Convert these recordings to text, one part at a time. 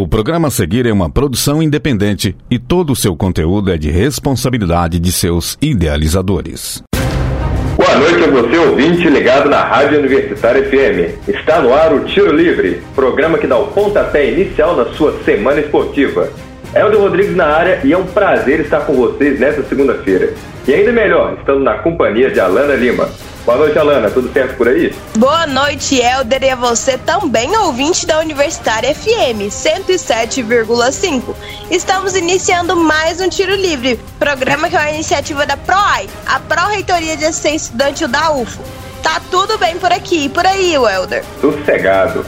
O programa a seguir é uma produção independente e todo o seu conteúdo é de responsabilidade de seus idealizadores. Boa noite a você, ouvinte ligado na Rádio Universitária FM. Está no ar o Tiro Livre, programa que dá o pontapé inicial na sua semana esportiva. Helder Rodrigues na área e é um prazer estar com vocês nesta segunda-feira. E ainda melhor, estando na companhia de Alana Lima. Boa noite, Alana. Tudo certo por aí? Boa noite, Helder, e a você também, ouvinte da Universitária FM 107,5. Estamos iniciando mais um Tiro Livre, programa que é uma iniciativa da PROAI, a Pró-Reitoria de Assistência Estudantil da UFO. Tá tudo bem por aqui e por aí, Helder? Sossegado.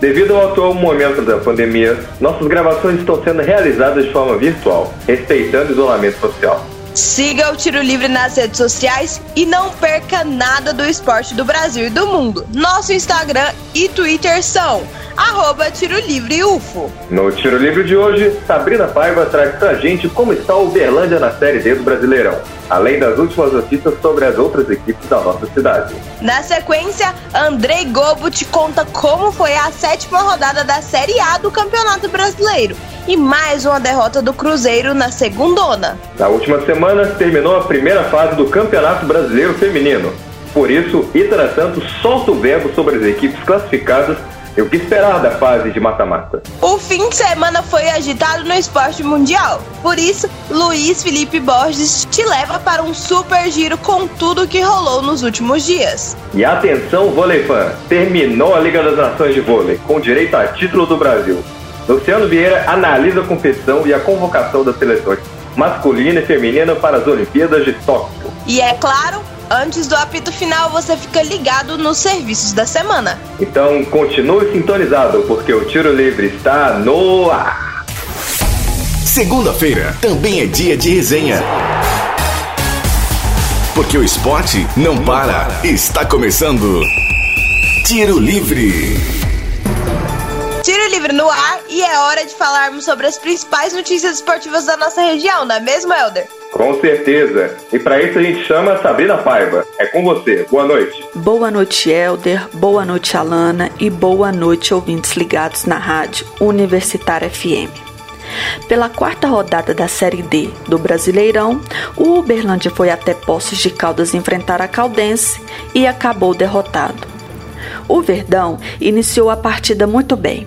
Devido ao atual momento da pandemia, nossas gravações estão sendo realizadas de forma virtual, respeitando o isolamento social. Siga o Tiro Livre nas redes sociais e não perca nada do esporte do Brasil e do mundo. Nosso Instagram e Twitter são arroba Tiro Livre UFO. No Tiro Livre de hoje, Sabrina Paiva traz pra gente como está o Uberlândia na Série D do Brasileirão, além das últimas notícias sobre as outras equipes da nossa cidade. Na sequência, Andrei Gobo te conta como foi a sétima rodada da Série A do Campeonato Brasileiro e mais uma derrota do Cruzeiro na segundona. Na última semana, terminou a primeira fase do Campeonato Brasileiro Feminino. Por isso, Itana Santos solta o verbo sobre as equipes classificadas e o que esperar da fase de mata-mata. O fim de semana foi agitado no esporte mundial. Por isso, Luiz Felipe Borges te leva para um super giro com tudo que rolou nos últimos dias. E atenção, vôlei fã! Terminou a Liga das Nações de Vôlei, com direito a título do Brasil. Luciano Vieira analisa a competição e a convocação das seleções masculina e feminina para as Olimpíadas de Tóquio. E é claro, antes do apito final você fica ligado nos serviços da semana. Então continue sintonizado, porque o Tiro Livre está no ar. Segunda-feira também é dia de resenha. Porque o esporte não para. Está começando. Tiro Livre. Tiro Livre no ar e é hora de falarmos sobre as principais notícias esportivas da nossa região, não é mesmo, Helder? Com certeza. E para isso a gente chama Sabrina Paiva. É com você. Boa noite. Boa noite, Helder. Boa noite, Alana. E boa noite, ouvintes ligados na rádio Universitária FM. Pela quarta rodada da Série D do Brasileirão, o Uberlândia foi até Poços de Caldas enfrentar a Caldense e acabou derrotado. O Verdão iniciou a partida muito bem.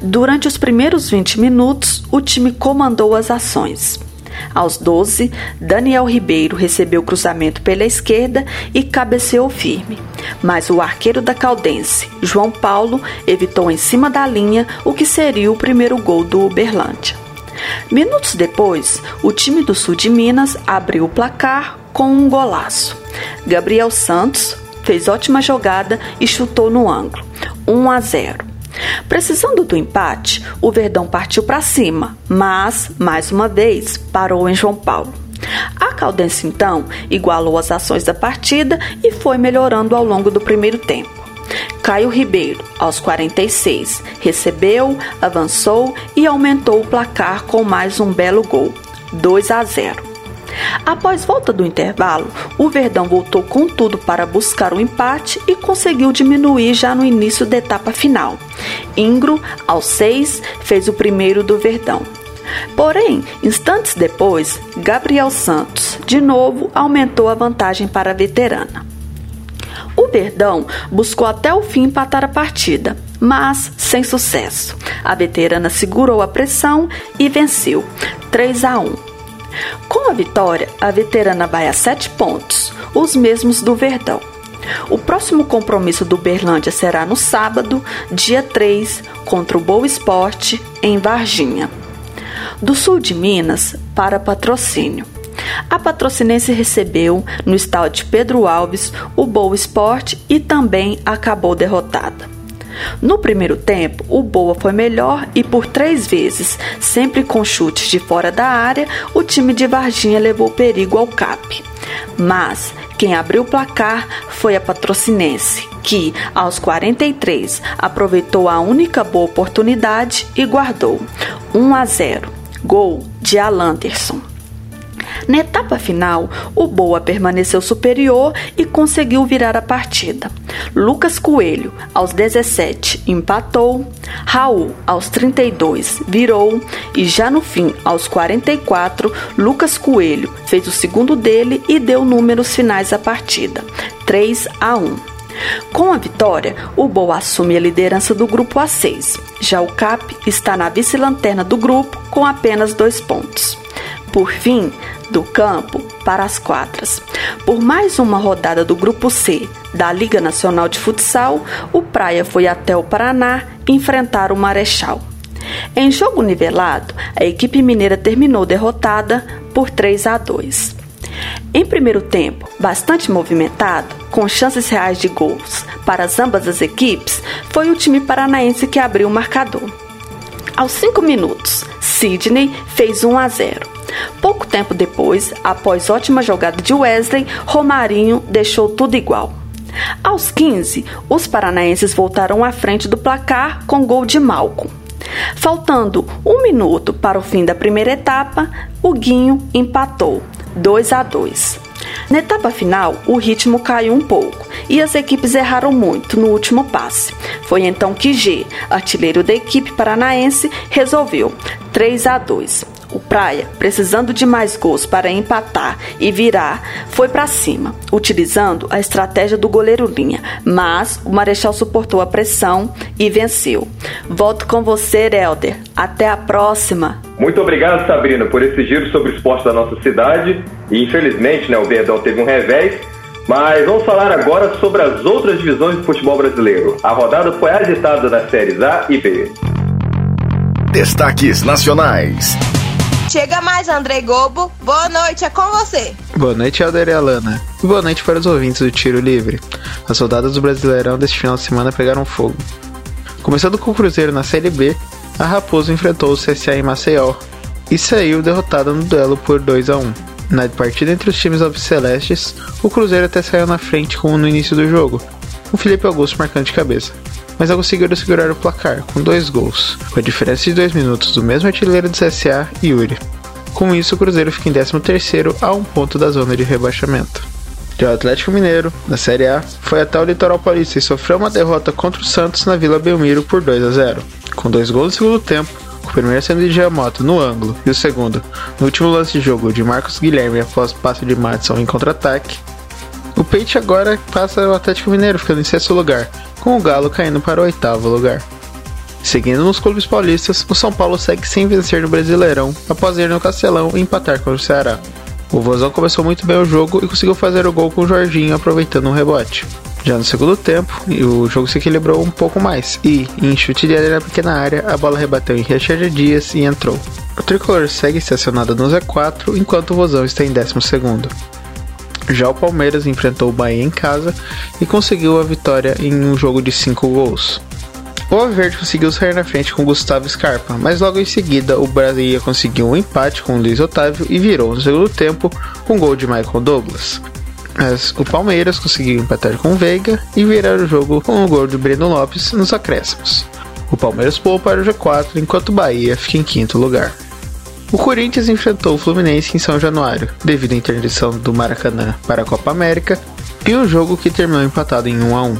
Durante os primeiros 20 minutos, o time comandou as ações. Aos 12, Daniel Ribeiro recebeu o cruzamento pela esquerda e cabeceou firme. Mas o arqueiro da Caldense, João Paulo, evitou em cima da linha o que seria o primeiro gol do Uberlândia. Minutos depois, o time do sul de Minas abriu o placar com um golaço. Gabriel Santos fez ótima jogada e chutou no ângulo. 1 a 0. Precisando do empate, o Verdão partiu para cima, mas, mais uma vez, parou em João Paulo. A Caldense, então, igualou as ações da partida e foi melhorando ao longo do primeiro tempo. Caio Ribeiro, aos 46, recebeu, avançou e aumentou o placar com mais um belo gol, 2 a 0. Após volta do intervalo, o Verdão voltou com tudo para buscar o empate e conseguiu diminuir já no início da etapa final. Ingro, aos seis, fez o primeiro do Verdão. Porém, instantes depois, Gabriel Santos, de novo, aumentou a vantagem para a veterana. O Verdão buscou até o fim empatar a partida, mas sem sucesso. A veterana segurou a pressão e venceu, 3 a 1. Com a vitória, a veterana vai a sete pontos, os mesmos do Verdão. O próximo compromisso do Berlândia será no sábado, dia 3, contra o Boa Esporte, em Varginha. Do sul de Minas, para patrocínio. A patrocinense recebeu, no estádio Pedro Alves, o Boa Esporte e também acabou derrotada. No primeiro tempo, o Boa foi melhor e por três vezes, sempre com chutes de fora da área, o time de Varginha levou perigo ao CAP. Mas quem abriu o placar foi a Patrocinense, que, aos 43, aproveitou a única boa oportunidade e guardou 1 a 0. Gol de Alanderson. Na etapa final, o Boa permaneceu superior e conseguiu virar a partida. Lucas Coelho, aos 17, empatou. Raul, aos 32, virou. E já no fim, aos 44, Lucas Coelho fez o segundo dele e deu números finais à partida: 3 a 1. Com a vitória, o Boa assume a liderança do grupo A6. Já o CAP está na vice-lanterna do grupo com apenas dois pontos. Por fim, do campo para as quadras. Por mais uma rodada do Grupo C da Liga Nacional de Futsal, o Praia foi até o Paraná enfrentar o Marechal. Em jogo nivelado, a equipe mineira terminou derrotada por 3 a 2. Em primeiro tempo, bastante movimentado, com chances reais de gols para ambas as equipes, foi o time paranaense que abriu o marcador. Aos 5 minutos, Sidney fez 1 a 0. Pouco tempo depois, após ótima jogada de Wesley, Romarinho deixou tudo igual. Aos 15, os paranaenses voltaram à frente do placar com gol de Malcolm. Faltando um minuto para o fim da primeira etapa, o Guinho empatou 2 a 2. Na etapa final, o ritmo caiu um pouco e as equipes erraram muito no último passe. Foi então que G, artilheiro da equipe paranaense, resolveu 3 a 2. O Praia, precisando de mais gols para empatar e virar, foi para cima, utilizando a estratégia do goleiro linha, mas o Marechal suportou a pressão e venceu. Volto com você, Helder. Até a próxima. Muito obrigado, Sabrina, por esse giro sobre o esporte da nossa cidade. E infelizmente, né, o Verdão teve um revés, mas vamos falar agora sobre as outras divisões do futebol brasileiro. A rodada foi agitada nas séries A e B. Destaques nacionais. Chega mais, André Gobo. Boa noite, é com você. Boa noite, Alder e Alana. E boa noite para os ouvintes do Tiro Livre. As soldadas do Brasileirão deste final de semana pegaram fogo. Começando com o Cruzeiro na Série B, a Raposo enfrentou o CSA em Maceió e saiu derrotada no duelo por 2 a 1. Na partida entre os times alvicelestes, o Cruzeiro até saiu na frente como no início do jogo, com Felipe Augusto marcando de cabeça mas não conseguiram segurar o placar, com dois gols, com a diferença de dois minutos do mesmo artilheiro do CSA, Yuri. Com isso, o Cruzeiro fica em 13º a um ponto da zona de rebaixamento. Já o Atlético Mineiro, na Série A, foi até o Litoral Paulista e sofreu uma derrota contra o Santos na Vila Belmiro por 2 a 0, com dois gols no segundo tempo, o primeiro sendo de Giamoto no ângulo e o segundo, no último lance de jogo de Marcos Guilherme após passe de Madison em contra-ataque. O Peixe agora passa o Atlético Mineiro, ficando em sexto lugar, com o Galo caindo para o oitavo lugar. Seguindo nos clubes paulistas, o São Paulo segue sem vencer no Brasileirão após ir no Castelão e empatar com o Ceará. O Vozão começou muito bem o jogo e conseguiu fazer o gol com o Jorginho aproveitando um rebote. Já no segundo tempo, o jogo se equilibrou um pouco mais e, em chute de área na pequena área, a bola rebateu em Richard Dias e entrou. O tricolor segue estacionado no Z4 enquanto o Vozão está em 12 segundo. Já o Palmeiras enfrentou o Bahia em casa e conseguiu a vitória em um jogo de 5 gols. O Alverde conseguiu sair na frente com Gustavo Scarpa, mas logo em seguida o Bahia conseguiu um empate com Luiz Otávio e virou no segundo tempo com um gol de Michael Douglas. Mas o Palmeiras conseguiu empatar com Veiga e virar o jogo com o gol de Breno Lopes nos acréscimos. O Palmeiras pulou para o G4 enquanto o Bahia fica em quinto lugar. O Corinthians enfrentou o Fluminense em São Januário, devido à interdição do Maracanã para a Copa América, e o jogo que terminou empatado em 1 a 1.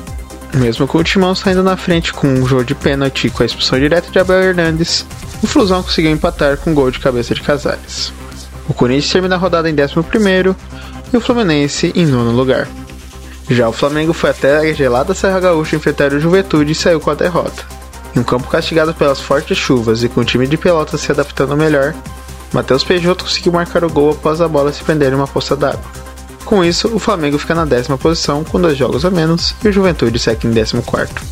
Mesmo com o Timão saindo na frente com um jogo de pênalti com a expulsão direta de Abel Hernandes, o Flusão conseguiu empatar com um gol de cabeça de Casares. O Corinthians termina a rodada em 11 e o Fluminense em nono lugar. Já o Flamengo foi até a gelada Serra Gaúcha enfrentar o Juventude e saiu com a derrota. Um campo castigado pelas fortes chuvas e com o time de Pelotas se adaptando melhor, Matheus Peixoto conseguiu marcar o gol após a bola se prender em uma poça d'água. Com isso, o Flamengo fica na décima posição com dois jogos a menos e o Juventude segue em décimo quarto.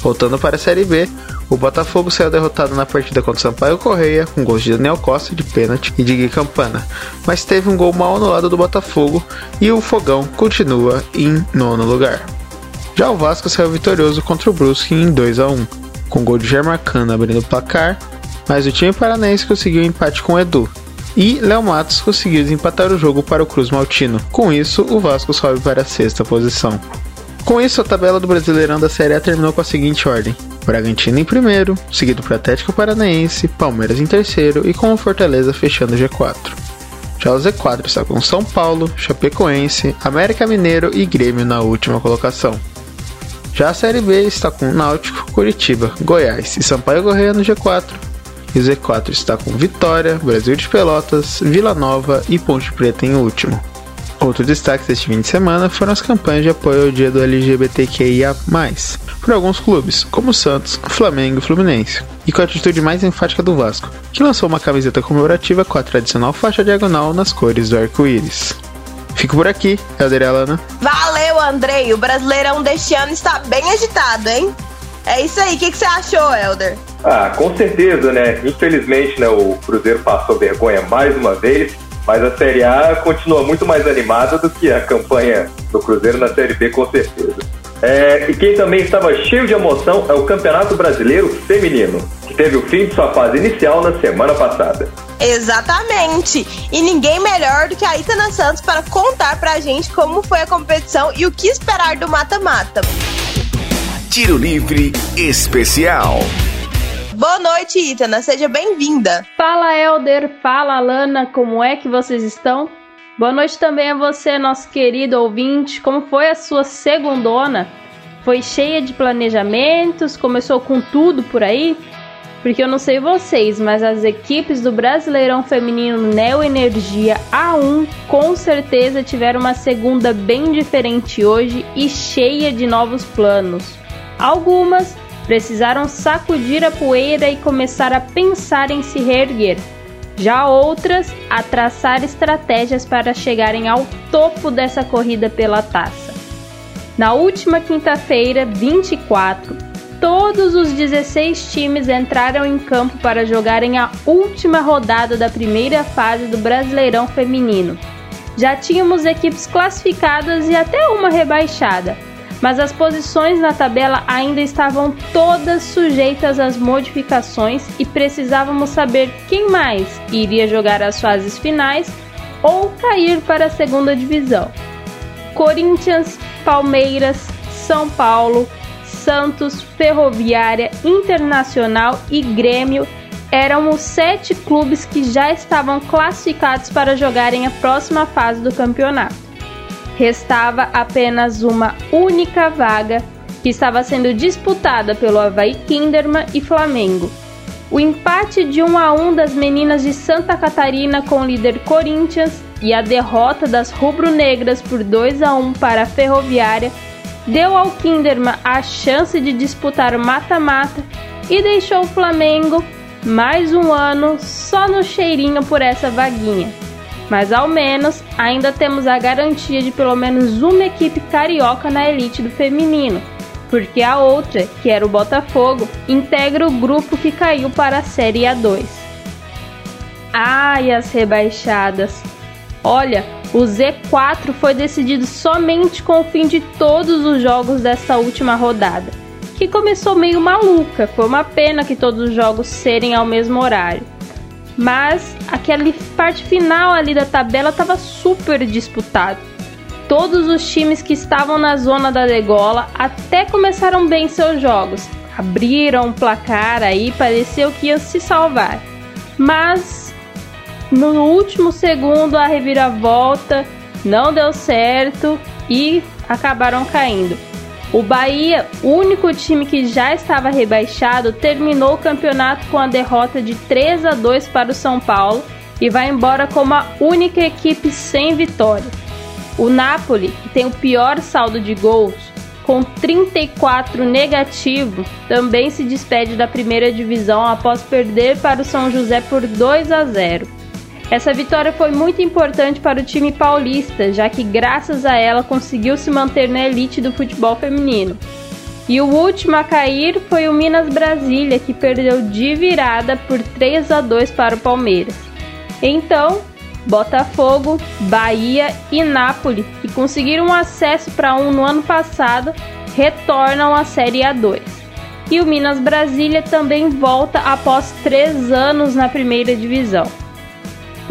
Voltando para a Série B, o Botafogo saiu derrotado na partida contra o Sampaio Correia com gols de Daniel Costa de pênalti e de Gui Campana, mas teve um gol mal anulado do Botafogo e o Fogão continua em nono lugar. Já o Vasco saiu vitorioso contra o Brusque em 2 a 1, com gol de Germacano abrindo o placar mas o time paranaense conseguiu empate com o Edu. E Léo Matos conseguiu desempatar o jogo para o Cruz Maltino. Com isso, o Vasco sobe para a sexta posição. Com isso, a tabela do Brasileirão da Série A terminou com a seguinte ordem: Bragantino em primeiro, seguido por Atlético Paranaense, Palmeiras em terceiro e com o Fortaleza fechando o G4. Já o Z4 está com São Paulo, Chapecoense, América Mineiro e Grêmio na última colocação. Já a Série B está com Náutico, Curitiba, Goiás e Sampaio Correia no G4. E o Z4 está com Vitória, Brasil de Pelotas, Vila Nova e Ponte Preta em último. Outro destaque deste fim de semana foram as campanhas de apoio ao dia do LGBTQIA+, por alguns clubes, como Santos, Flamengo e Fluminense, e com a atitude mais enfática do Vasco, que lançou uma camiseta comemorativa com a tradicional faixa diagonal nas cores do arco-íris. Fico por aqui, e Alana. Valeu, Andrei! O Brasileirão deste ano está bem agitado, hein? É isso aí, o que, que você achou, Helder? Ah, com certeza, né? Infelizmente, né, o Cruzeiro passou vergonha mais uma vez mas a Série A continua muito mais animada do que a campanha do Cruzeiro na Série B, com certeza. É, e quem também estava cheio de emoção é o Campeonato Brasileiro Feminino, que teve o fim de sua fase inicial na semana passada. Exatamente! E ninguém melhor do que a Itana Santos para contar pra gente como foi a competição e o que esperar do mata-mata. Tiro Livre Especial. Boa noite, Itana. Seja bem-vinda. Fala, Elder. Fala, Lana. Como é que vocês estão? Boa noite também a você, nosso querido ouvinte. Como foi a sua segundona? Foi cheia de planejamentos? Começou com tudo por aí? Porque eu não sei vocês, mas as equipes do Brasileirão Feminino Neo Energia A1 com certeza tiveram uma segunda bem diferente hoje e cheia de novos planos. Algumas precisaram sacudir a poeira e começar a pensar em se reerguer. Já outras, a traçar estratégias para chegarem ao topo dessa corrida pela taça. Na última quinta-feira, 24, todos os 16 times entraram em campo para jogarem a última rodada da primeira fase do Brasileirão Feminino. Já tínhamos equipes classificadas e até uma rebaixada mas as posições na tabela ainda estavam todas sujeitas às modificações e precisávamos saber quem mais iria jogar as fases finais ou cair para a segunda divisão. Corinthians, Palmeiras, São Paulo, Santos, Ferroviária, Internacional e Grêmio eram os sete clubes que já estavam classificados para jogarem a próxima fase do campeonato restava apenas uma única vaga que estava sendo disputada pelo Havaí Kinderman e Flamengo. O empate de 1 a 1 das meninas de Santa Catarina com o líder Corinthians e a derrota das rubro-negras por 2 a 1 para a Ferroviária deu ao Kinderman a chance de disputar o mata-mata e deixou o Flamengo mais um ano só no cheirinho por essa vaguinha mas ao menos ainda temos a garantia de pelo menos uma equipe carioca na elite do feminino, porque a outra, que era o Botafogo, integra o grupo que caiu para a Série A2. Ai, as rebaixadas! Olha, o Z4 foi decidido somente com o fim de todos os jogos dessa última rodada, que começou meio maluca, foi uma pena que todos os jogos serem ao mesmo horário mas aquela parte final ali da tabela estava super disputado. Todos os times que estavam na zona da degola até começaram bem seus jogos, abriram o placar aí, pareceu que iam se salvar. Mas no último segundo a reviravolta não deu certo e acabaram caindo. O Bahia, único time que já estava rebaixado, terminou o campeonato com a derrota de 3 a 2 para o São Paulo e vai embora como a única equipe sem vitória. O Napoli, que tem o pior saldo de gols, com 34 negativo, também se despede da primeira divisão após perder para o São José por 2 a 0. Essa vitória foi muito importante para o time paulista, já que graças a ela conseguiu se manter na elite do futebol feminino. E o último a cair foi o Minas Brasília, que perdeu de virada por 3 a 2 para o Palmeiras. Então, Botafogo, Bahia e Nápoles, que conseguiram acesso para um no ano passado, retornam à Série A2. E o Minas Brasília também volta após três anos na primeira divisão.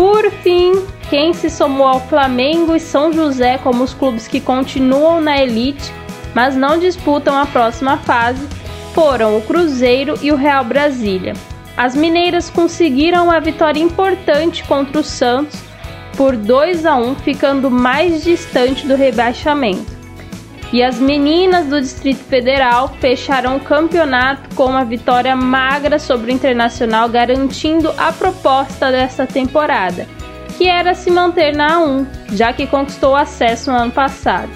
Por fim, quem se somou ao Flamengo e São José como os clubes que continuam na elite, mas não disputam a próxima fase, foram o Cruzeiro e o Real Brasília. As mineiras conseguiram uma vitória importante contra o Santos por 2 a 1, ficando mais distante do rebaixamento. E as meninas do Distrito Federal fecharam o campeonato com uma vitória magra sobre o Internacional, garantindo a proposta dessa temporada, que era se manter na A1, já que conquistou acesso no ano passado.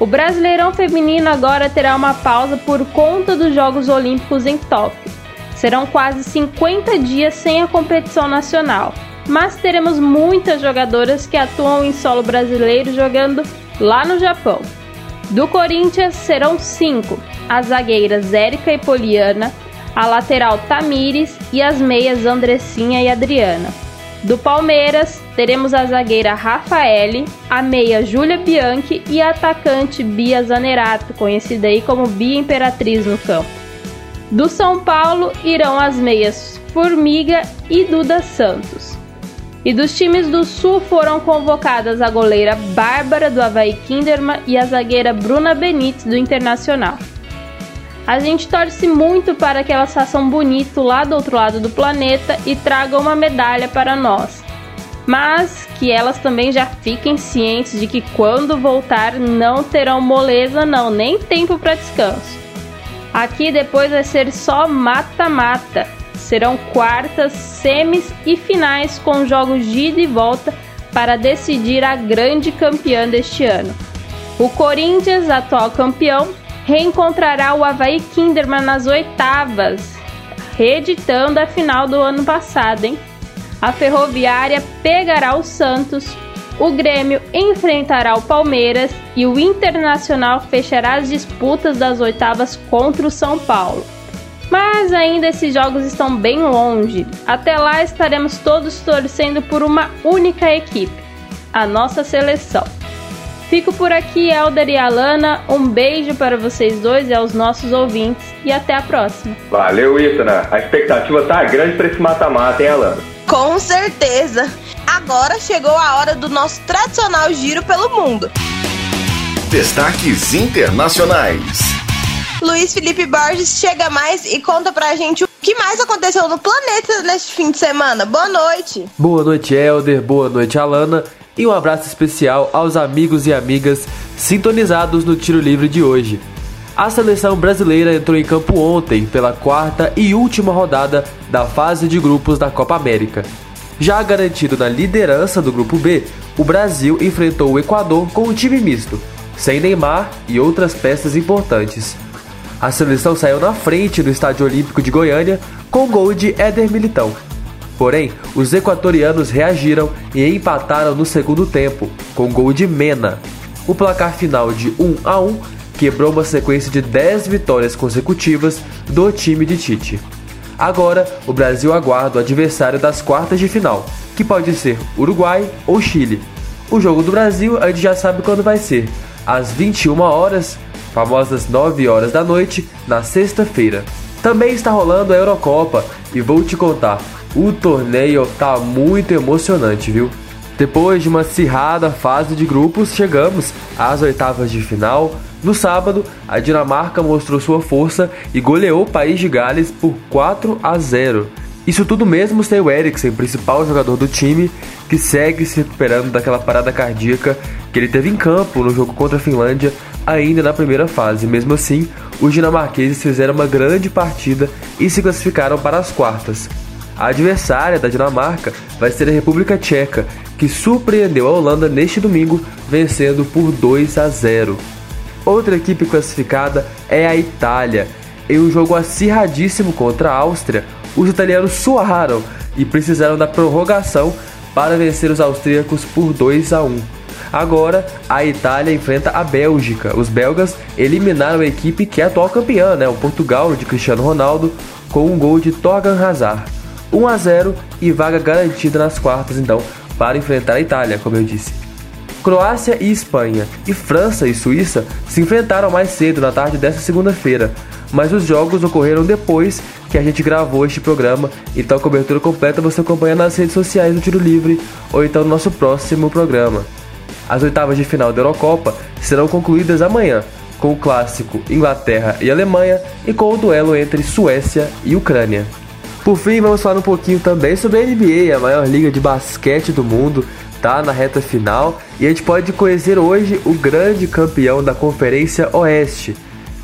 O Brasileirão Feminino agora terá uma pausa por conta dos Jogos Olímpicos em Tóquio. Serão quase 50 dias sem a competição nacional, mas teremos muitas jogadoras que atuam em solo brasileiro jogando lá no Japão. Do Corinthians serão cinco: as zagueiras Érica e Poliana, a lateral Tamires e as meias Andressinha e Adriana. Do Palmeiras, teremos a zagueira Rafaele, a meia Júlia Bianchi e a atacante Bia Zanerato, conhecida aí como Bia Imperatriz no campo. Do São Paulo irão as meias Formiga e Duda Santos. E dos times do Sul foram convocadas a goleira Bárbara do Havaí Kinderman e a zagueira Bruna Benítez do Internacional. A gente torce muito para que elas façam bonito lá do outro lado do planeta e tragam uma medalha para nós. Mas que elas também já fiquem cientes de que quando voltar não terão moleza não, nem tempo para descanso. Aqui depois vai ser só mata-mata. Serão quartas, semis e finais com jogos de ida e volta para decidir a grande campeã deste ano. O Corinthians, atual campeão, reencontrará o Havaí Kinderman nas oitavas, reeditando a final do ano passado, hein? A Ferroviária pegará o Santos, o Grêmio enfrentará o Palmeiras e o Internacional fechará as disputas das oitavas contra o São Paulo. Mas ainda esses jogos estão bem longe. Até lá estaremos todos torcendo por uma única equipe, a nossa seleção. Fico por aqui, Elder e Alana. Um beijo para vocês dois e aos nossos ouvintes e até a próxima. Valeu, Itana. A expectativa tá grande para esse mata-mata, hein, Alana? Com certeza. Agora chegou a hora do nosso tradicional giro pelo mundo. Destaques internacionais. Luiz Felipe Borges chega mais e conta pra gente o que mais aconteceu no planeta neste fim de semana. Boa noite. Boa noite, Elder. Boa noite, Alana e um abraço especial aos amigos e amigas sintonizados no tiro livre de hoje. A seleção brasileira entrou em campo ontem pela quarta e última rodada da fase de grupos da Copa América. Já garantido na liderança do grupo B, o Brasil enfrentou o Equador com um time misto, sem Neymar e outras peças importantes. A seleção saiu na frente do Estádio Olímpico de Goiânia com gol de Éder Militão. Porém, os equatorianos reagiram e empataram no segundo tempo, com gol de Mena. O placar final de 1 a 1 quebrou uma sequência de 10 vitórias consecutivas do time de Tite. Agora, o Brasil aguarda o adversário das quartas de final, que pode ser Uruguai ou Chile. O jogo do Brasil a gente já sabe quando vai ser, às 21 horas, famosas 9 horas da noite, na sexta-feira. Também está rolando a Eurocopa e vou te contar, o torneio tá muito emocionante, viu? Depois de uma acirrada fase de grupos, chegamos às oitavas de final. No sábado, a Dinamarca mostrou sua força e goleou o país de Gales por 4 a 0. Isso tudo mesmo sem o Eriksen, principal jogador do time, que segue se recuperando daquela parada cardíaca que ele teve em campo no jogo contra a Finlândia, ainda na primeira fase. Mesmo assim, os dinamarqueses fizeram uma grande partida e se classificaram para as quartas. A adversária da Dinamarca vai ser a República Tcheca, que surpreendeu a Holanda neste domingo, vencendo por 2 a 0. Outra equipe classificada é a Itália. Em um jogo acirradíssimo contra a Áustria, os italianos suaram e precisaram da prorrogação para vencer os austríacos por 2 a 1. Agora, a Itália enfrenta a Bélgica. Os belgas eliminaram a equipe que é atual campeã, né, o Portugal de Cristiano Ronaldo, com um gol de Torgan Hazard. 1 a 0 e vaga garantida nas quartas, então, para enfrentar a Itália, como eu disse. Croácia e Espanha, e França e Suíça se enfrentaram mais cedo na tarde desta segunda-feira, mas os jogos ocorreram depois que a gente gravou este programa, então a cobertura completa você acompanha nas redes sociais do Tiro Livre ou então no nosso próximo programa. As oitavas de final da Eurocopa serão concluídas amanhã, com o clássico Inglaterra e Alemanha e com o duelo entre Suécia e Ucrânia. Por fim, vamos falar um pouquinho também sobre a NBA, a maior liga de basquete do mundo. tá na reta final e a gente pode conhecer hoje o grande campeão da Conferência Oeste.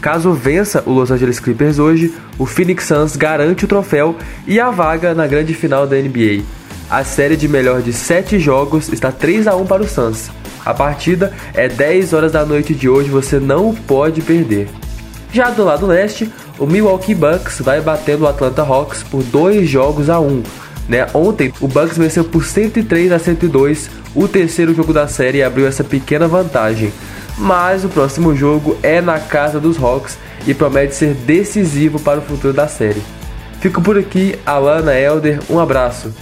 Caso vença o Los Angeles Clippers hoje, o Phoenix Suns garante o troféu e a vaga na grande final da NBA. A série de melhor de 7 jogos está 3 a 1 para o Suns. A partida é 10 horas da noite de hoje, você não pode perder. Já do lado leste, o Milwaukee Bucks vai batendo o Atlanta Hawks por 2 jogos a 1. Né? Ontem, o Bucks venceu por 103 a 102, o terceiro jogo da série abriu essa pequena vantagem. Mas o próximo jogo é na casa dos Hawks e promete ser decisivo para o futuro da série. Fico por aqui, Alana Elder, um abraço.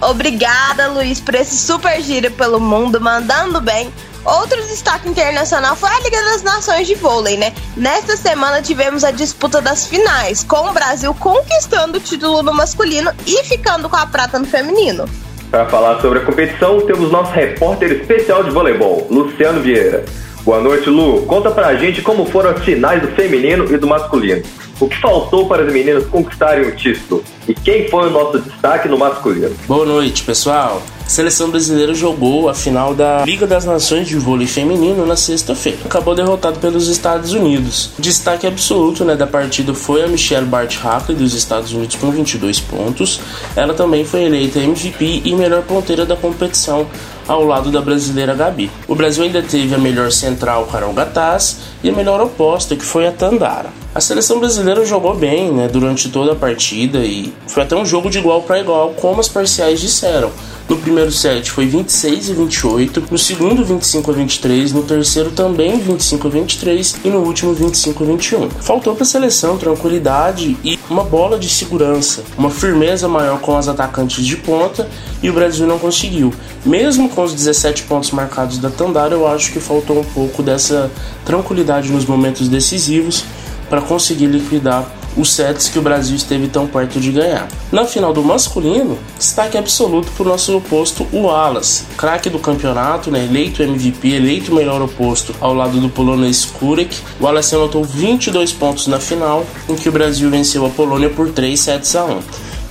Obrigada, Luiz, por esse super giro pelo mundo, mandando bem. Outro destaque internacional foi a Liga das Nações de Vôlei, né? Nesta semana tivemos a disputa das finais, com o Brasil conquistando o título no masculino e ficando com a prata no feminino. Para falar sobre a competição, temos nosso repórter especial de voleibol, Luciano Vieira. Boa noite, Lu. Conta pra gente como foram as finais do feminino e do masculino. O que faltou para as meninas conquistarem o título? E quem foi o nosso destaque no masculino? Boa noite, pessoal. A seleção brasileira jogou a final da Liga das Nações de Vôlei Feminino na sexta-feira. Acabou derrotado pelos Estados Unidos. Destaque absoluto né, da partida foi a Michelle Bart Hackley dos Estados Unidos com 22 pontos. Ela também foi eleita MVP e melhor ponteira da competição ao lado da brasileira Gabi. O Brasil ainda teve a melhor central Carol Gataz e a melhor oposta que foi a Tandara. A seleção brasileira jogou bem né, durante toda a partida e foi até um jogo de igual para igual, como as parciais disseram. No primeiro set foi 26 e 28, no segundo 25 a 23, no terceiro também 25 a 23 e no último 25 a 21. Faltou para a seleção tranquilidade e uma bola de segurança, uma firmeza maior com as atacantes de ponta e o Brasil não conseguiu. Mesmo com os 17 pontos marcados da Tandara, eu acho que faltou um pouco dessa tranquilidade nos momentos decisivos para conseguir liquidar os sets que o Brasil esteve tão perto de ganhar. Na final do masculino, destaque absoluto para o nosso oposto, o Wallace, craque do campeonato, né, eleito MVP, eleito melhor oposto ao lado do polonês Kurek. O Wallace anotou 22 pontos na final, em que o Brasil venceu a Polônia por 3 sets a 1.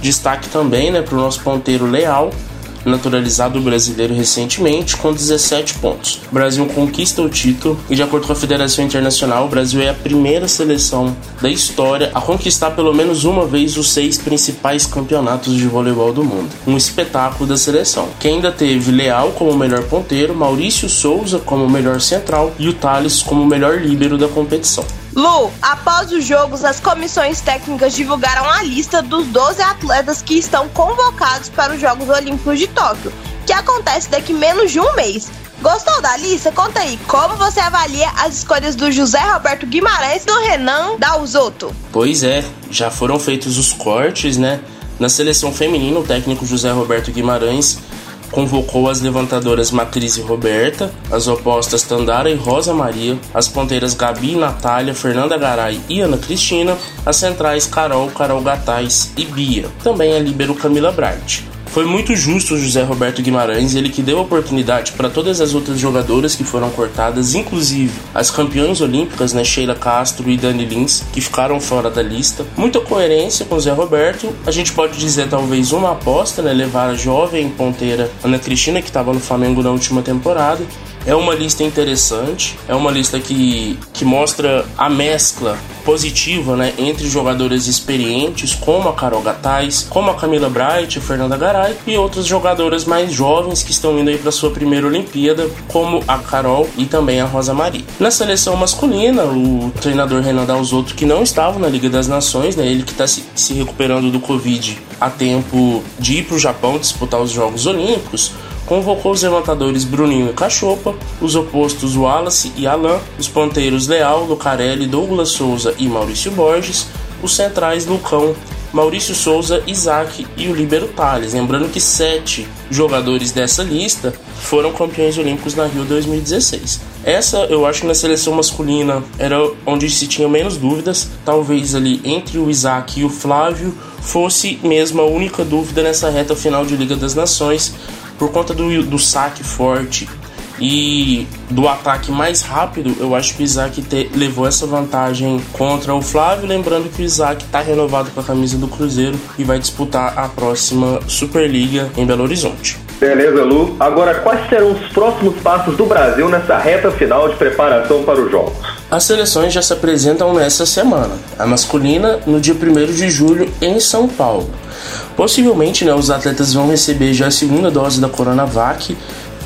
Destaque também né, para o nosso ponteiro Leal, naturalizado brasileiro recentemente, com 17 pontos. O Brasil conquista o título e, de acordo com a Federação Internacional, o Brasil é a primeira seleção da história a conquistar pelo menos uma vez os seis principais campeonatos de voleibol do mundo. Um espetáculo da seleção, que ainda teve Leal como melhor ponteiro, Maurício Souza como melhor central e o Thales como melhor líbero da competição. Lu, após os jogos, as comissões técnicas divulgaram a lista dos 12 atletas que estão convocados para os Jogos Olímpicos de Tóquio, que acontece daqui menos de um mês. Gostou da lista? Conta aí, como você avalia as escolhas do José Roberto Guimarães e do Renan Dalzotto? Pois é, já foram feitos os cortes, né? Na seleção feminina, o técnico José Roberto Guimarães convocou as levantadoras Macris e Roberta, as opostas Tandara e Rosa Maria, as ponteiras Gabi e Natália, Fernanda Garay e Ana Cristina, as centrais Carol, Carol Gatais e Bia, também a líbero Camila Bright. Foi muito justo o José Roberto Guimarães, ele que deu oportunidade para todas as outras jogadoras que foram cortadas, inclusive as campeãs olímpicas, né, Sheila Castro e Dani Lins, que ficaram fora da lista. Muita coerência com o Zé Roberto. A gente pode dizer talvez uma aposta, né, levar a jovem ponteira Ana Cristina, que estava no Flamengo na última temporada, é uma lista interessante, é uma lista que, que mostra a mescla positiva né, entre jogadores experientes, como a Carol Gattais, como a Camila Bright, Fernanda Garay e outras jogadoras mais jovens que estão indo aí para sua primeira Olimpíada, como a Carol e também a Rosa Maria. Na seleção masculina, o treinador Renan Dalzotto, que não estava na Liga das Nações, né, ele que está se, se recuperando do Covid a tempo de ir para o Japão disputar os Jogos Olímpicos, convocou os levantadores Bruninho e Cachopa, os opostos Wallace e Alain, os ponteiros Leal, Lucarelli, Douglas Souza e Maurício Borges, os centrais Lucão, Maurício Souza, Isaac e o Libero Tales. Lembrando que sete jogadores dessa lista foram campeões olímpicos na Rio 2016. Essa eu acho que na seleção masculina era onde se tinha menos dúvidas, talvez ali entre o Isaac e o Flávio fosse mesmo a única dúvida nessa reta final de Liga das Nações, por conta do, do saque forte e do ataque mais rápido, eu acho que o Isaac te, levou essa vantagem contra o Flávio. Lembrando que o Isaac está renovado com a camisa do Cruzeiro e vai disputar a próxima Superliga em Belo Horizonte. Beleza, Lu. Agora, quais serão os próximos passos do Brasil nessa reta final de preparação para os Jogos? As seleções já se apresentam nesta semana. A masculina no dia 1 de julho em São Paulo. Possivelmente, né, os atletas vão receber já a segunda dose da Coronavac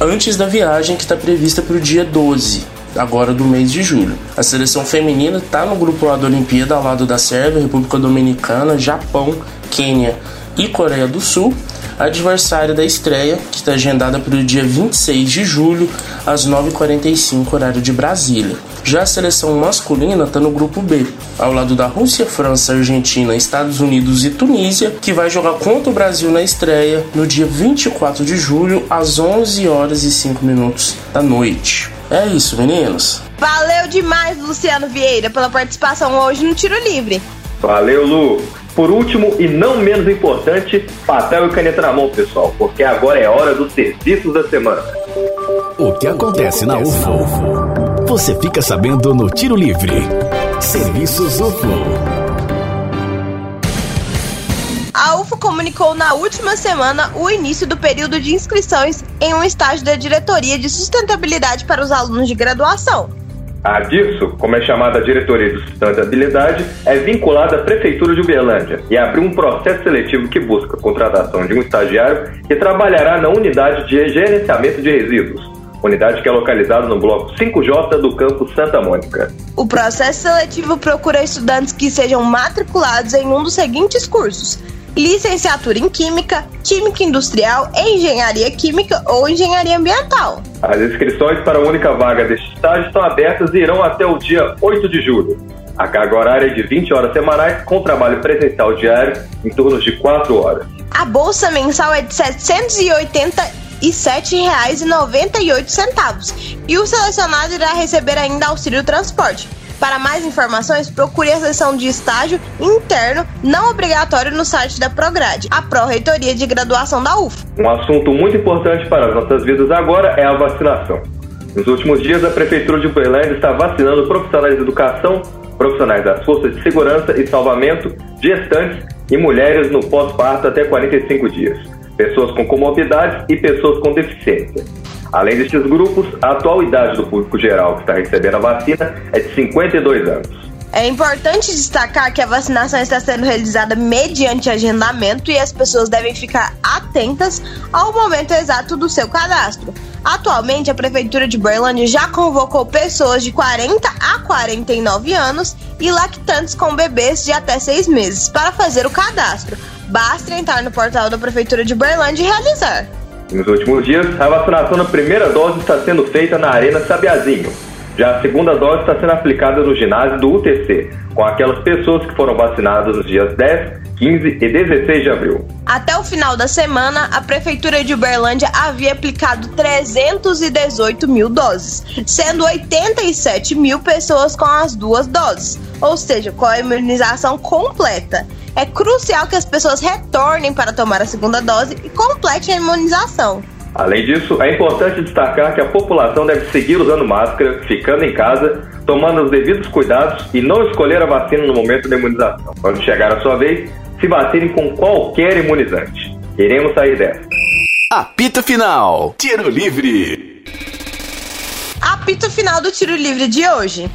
antes da viagem que está prevista para o dia 12, agora do mês de julho. A seleção feminina está no grupo A da Olimpíada ao lado da Sérvia, República Dominicana, Japão, Quênia e Coreia do Sul adversária da estreia, que está agendada para o dia 26 de julho, às 9h45, horário de Brasília. Já a seleção masculina está no grupo B, ao lado da Rússia, França, Argentina, Estados Unidos e Tunísia, que vai jogar contra o Brasil na estreia no dia 24 de julho, às 11 horas e 5 minutos da noite. É isso, meninos. Valeu demais, Luciano Vieira, pela participação hoje no Tiro Livre. Valeu, Lu. Por último e não menos importante, papel e caneta na mão, pessoal, porque agora é hora dos serviços da semana. O que acontece na UFO? Você fica sabendo no Tiro Livre. Serviços UFO. A UFO comunicou na última semana o início do período de inscrições em um estágio da Diretoria de Sustentabilidade para os alunos de graduação. A DIRSO, como é chamada a Diretoria de Sustentabilidade, é vinculada à Prefeitura de Uberlândia e abriu um processo seletivo que busca a contratação de um estagiário que trabalhará na unidade de gerenciamento de resíduos, unidade que é localizada no bloco 5J do campus Santa Mônica. O processo seletivo procura estudantes que sejam matriculados em um dos seguintes cursos: licenciatura em Química, Química Industrial, Engenharia Química ou Engenharia Ambiental. As inscrições para a única vaga deste estágio estão abertas e irão até o dia 8 de julho. A carga horária é de 20 horas semanais, com trabalho presencial diário em turnos de 4 horas. A bolsa mensal é de R$ 787,98 e o selecionado irá receber ainda auxílio transporte. Para mais informações, procure a seção de estágio interno não obrigatório no site da Prograde, a Pró-Reitoria de Graduação da UF. Um assunto muito importante para as nossas vidas agora é a vacinação. Nos últimos dias, a Prefeitura de Uberlândia está vacinando profissionais de educação, profissionais das forças de segurança e salvamento, gestantes e mulheres no pós-parto até 45 dias, pessoas com comorbidades e pessoas com deficiência. Além destes grupos, a atual idade do público geral que está recebendo a vacina é de 52 anos. É importante destacar que a vacinação está sendo realizada mediante agendamento e as pessoas devem ficar atentas ao momento exato do seu cadastro. Atualmente, a Prefeitura de Berlândia já convocou pessoas de 40 a 49 anos e lactantes com bebês de até 6 meses para fazer o cadastro. Basta entrar no portal da Prefeitura de Berlândia e realizar. Nos últimos dias, a vacinação da primeira dose está sendo feita na Arena Sabiazinho. Já a segunda dose está sendo aplicada no ginásio do UTC, com aquelas pessoas que foram vacinadas nos dias 10, 15 e 16 de abril. Até o final da semana, a Prefeitura de Uberlândia havia aplicado 318 mil doses, sendo 87 mil pessoas com as duas doses, ou seja, com a imunização completa. É crucial que as pessoas retornem para tomar a segunda dose e completem a imunização. Além disso, é importante destacar que a população deve seguir usando máscara, ficando em casa, tomando os devidos cuidados e não escolher a vacina no momento da imunização. Quando chegar a sua vez, se vacinem com qualquer imunizante. Queremos sair dessa. Apito final. Tiro livre. Apito final do tiro livre de hoje.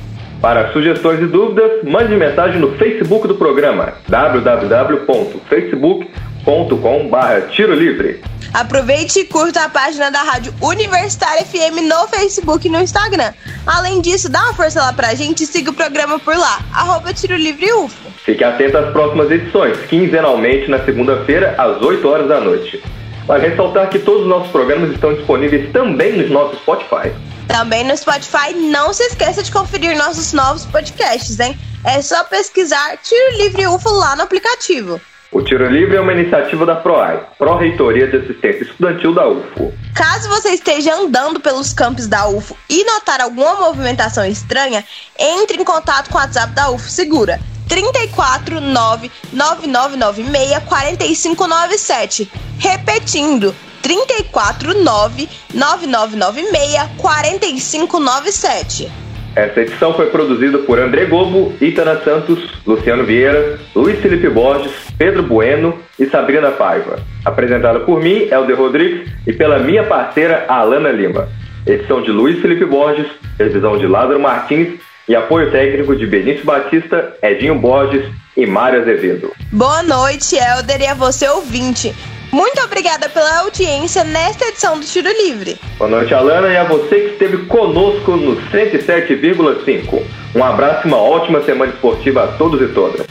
Para sugestões e dúvidas, mande mensagem no Facebook do programa www.facebook.com.br Tiro Livre. Aproveite e curta a página da Rádio Universitária FM no Facebook e no Instagram. Além disso, dá uma força lá pra gente e siga o programa por lá, arroba Tiro Livre UFO. Fique atento às próximas edições, quinzenalmente na segunda-feira, às 8 horas da noite. Vale ressaltar que todos os nossos programas estão disponíveis também no nosso Spotify. Também no Spotify, não se esqueça de conferir nossos novos podcasts, hein? É só pesquisar Tiro Livre UFO lá no aplicativo. O Tiro Livre é uma iniciativa da PROAI, Pró-Reitoria de Assistência Estudantil da UFO. Caso você esteja andando pelos campos da UFO e notar alguma movimentação estranha, entre em contato com o WhatsApp da UFO Segura 34 9996 4597. Repetindo, 349 9996 4597. Essa edição foi produzida por André Gobo, Itana Santos, Luciano Vieira, Luiz Felipe Borges, Pedro Bueno e Sabrina Paiva. Apresentada por mim, Helder Rodrigues, e pela minha parceira, Alana Lima. Edição de Luiz Felipe Borges, revisão de Lázaro Martins e apoio técnico de Benício Batista, Edinho Borges e Mário Azevedo. Boa noite, Helder, e a você ouvinte. Muito obrigada pela audiência nesta edição do Tiro Livre. Boa noite, Alana, e a você que esteve conosco no 107,5. Um abraço e uma ótima semana esportiva a todos e todas.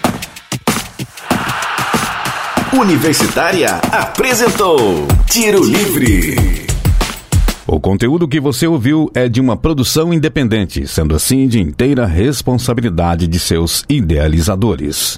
Universitária apresentou Tiro Livre. O conteúdo que você ouviu é de uma produção independente, sendo assim de inteira responsabilidade de seus idealizadores.